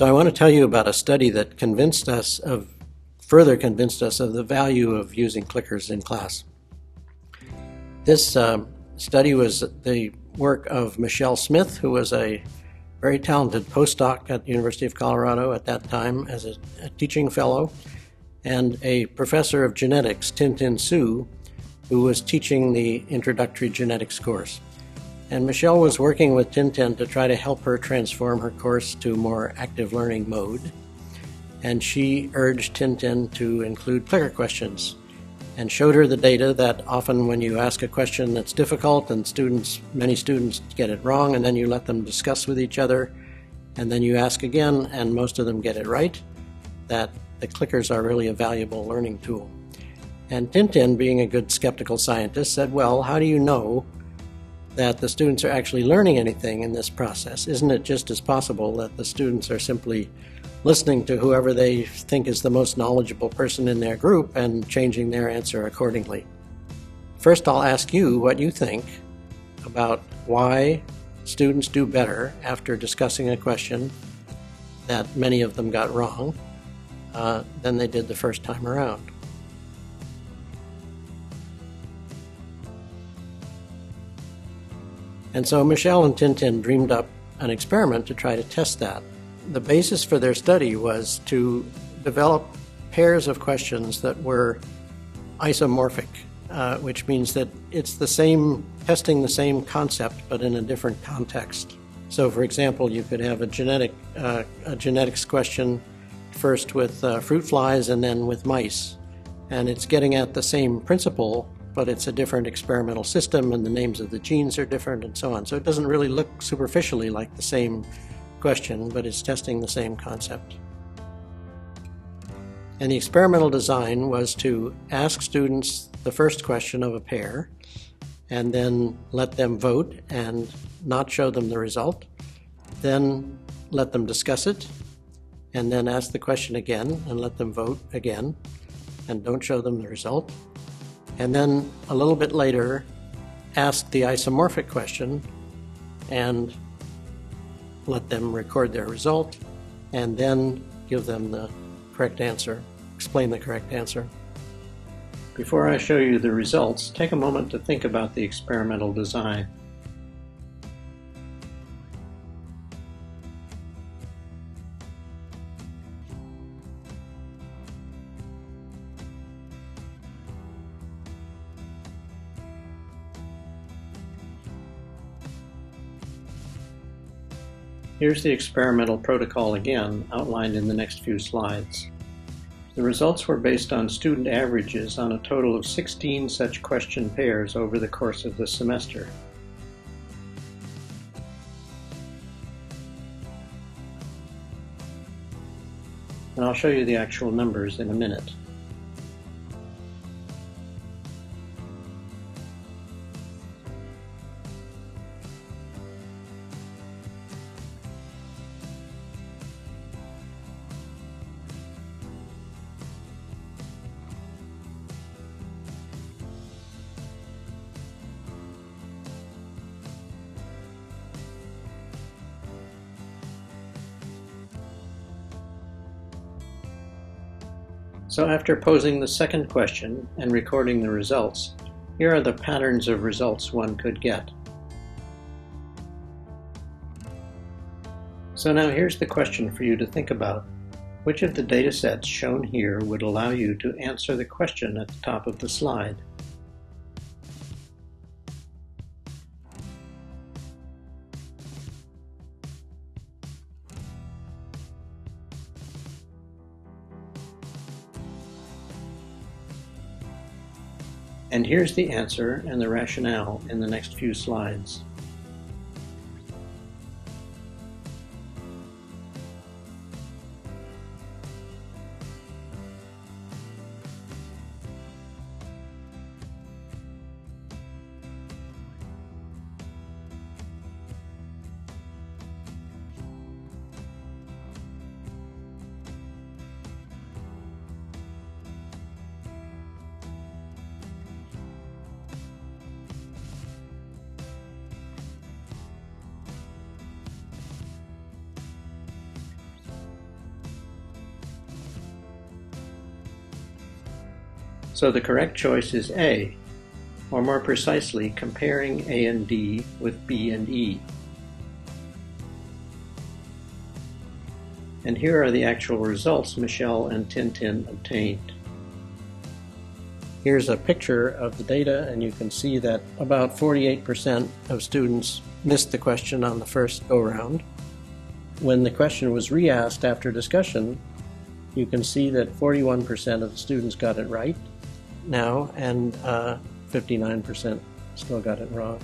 So I want to tell you about a study that convinced us of, further convinced us of the value of using clickers in class. This um, study was the work of Michelle Smith, who was a very talented postdoc at the University of Colorado at that time as a, a teaching fellow, and a professor of genetics, Tin-Tin Su, who was teaching the introductory genetics course. And Michelle was working with Tin-Tin to try to help her transform her course to more active learning mode. And she urged Tin-Tin to include clicker questions and showed her the data that often when you ask a question that's difficult and students, many students get it wrong, and then you let them discuss with each other, and then you ask again, and most of them get it right, that the clickers are really a valuable learning tool. And Tin-Tin, being a good skeptical scientist, said, Well, how do you know that the students are actually learning anything in this process? Isn't it just as possible that the students are simply listening to whoever they think is the most knowledgeable person in their group and changing their answer accordingly? First, I'll ask you what you think about why students do better after discussing a question that many of them got wrong uh, than they did the first time around. And so Michelle and Tin-Tin dreamed up an experiment to try to test that. The basis for their study was to develop pairs of questions that were isomorphic, uh, which means that it's the same, testing the same concept but in a different context. So, for example, you could have a genetic uh, a genetics question first with uh, fruit flies and then with mice, and it's getting at the same principle but it's a different experimental system and the names of the genes are different and so on. So it doesn't really look superficially like the same question, but it's testing the same concept. And the experimental design was to ask students the first question of a pair and then let them vote and not show them the result. Then let them discuss it and then ask the question again and let them vote again and don't show them the result and then a little bit later ask the isomorphic question and let them record their result and then give them the correct answer, explain the correct answer. Before I show you the results, take a moment to think about the experimental design. Here's the experimental protocol again, outlined in the next few slides. The results were based on student averages on a total of 16 such question pairs over the course of the semester. And I'll show you the actual numbers in a minute. So after posing the second question and recording the results, here are the patterns of results one could get. So now here's the question for you to think about. Which of the data sets shown here would allow you to answer the question at the top of the slide? And here's the answer and the rationale in the next few slides. So the correct choice is A, or more precisely, comparing A and D with B and E. And here are the actual results Michelle and Tin-Tin obtained. Here's a picture of the data, and you can see that about 48% of students missed the question on the first go round. When the question was re asked after discussion, you can see that 41% of the students got it right now, and uh, 59% still got it wrong.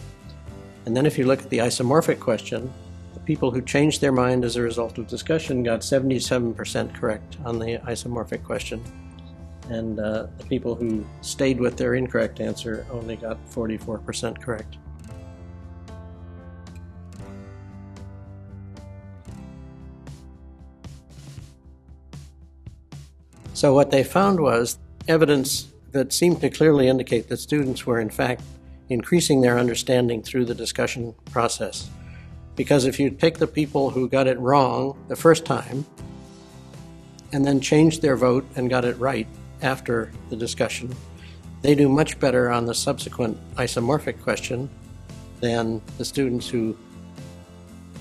And then if you look at the isomorphic question, the people who changed their mind as a result of discussion got 77% correct on the isomorphic question and uh, the people who stayed with their incorrect answer only got 44% correct. So, what they found was evidence that seemed to clearly indicate that students were, in fact, increasing their understanding through the discussion process. Because if you take the people who got it wrong the first time and then changed their vote and got it right, after the discussion. They do much better on the subsequent isomorphic question than the students who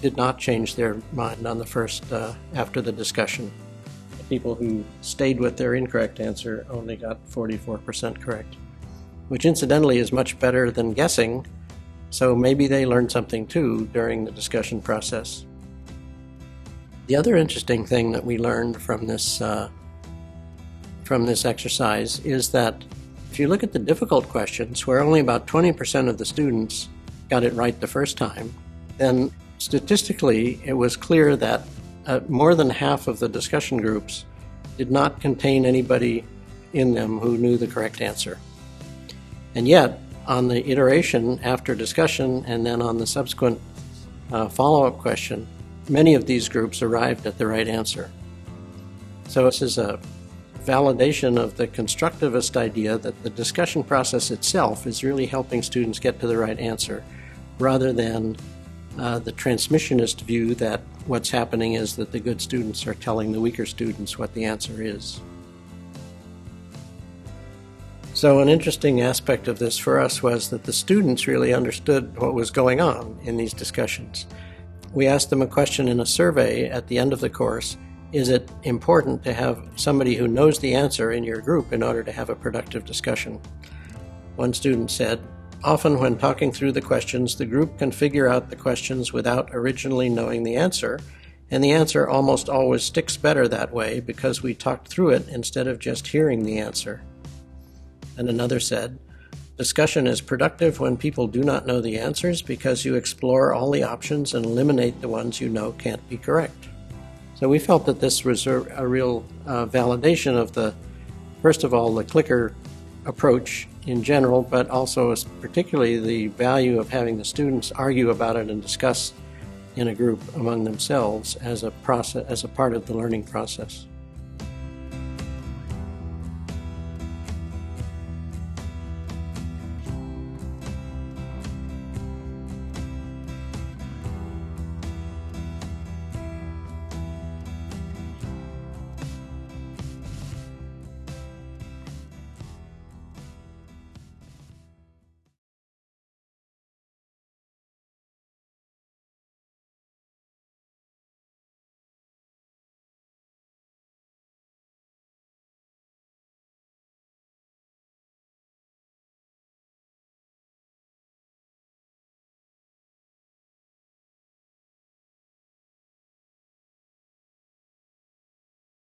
did not change their mind on the first uh, after the discussion. People who stayed with their incorrect answer only got 44% correct, which incidentally is much better than guessing, so maybe they learned something too during the discussion process. The other interesting thing that we learned from this uh, from this exercise is that if you look at the difficult questions, where only about 20% of the students got it right the first time, then statistically it was clear that uh, more than half of the discussion groups did not contain anybody in them who knew the correct answer. And yet, on the iteration after discussion and then on the subsequent uh, follow up question, many of these groups arrived at the right answer. So, this is a validation of the constructivist idea that the discussion process itself is really helping students get to the right answer rather than uh, the transmissionist view that what's happening is that the good students are telling the weaker students what the answer is. So, an interesting aspect of this for us was that the students really understood what was going on in these discussions. We asked them a question in a survey at the end of the course is it important to have somebody who knows the answer in your group in order to have a productive discussion? One student said, Often, when talking through the questions, the group can figure out the questions without originally knowing the answer, and the answer almost always sticks better that way because we talked through it instead of just hearing the answer. And another said, Discussion is productive when people do not know the answers because you explore all the options and eliminate the ones you know can't be correct. So we felt that this was a, real uh, validation of the, first of all, the clicker approach in general, but also particularly the value of having the students argue about it and discuss in a group among themselves as a process, as a part of the learning process.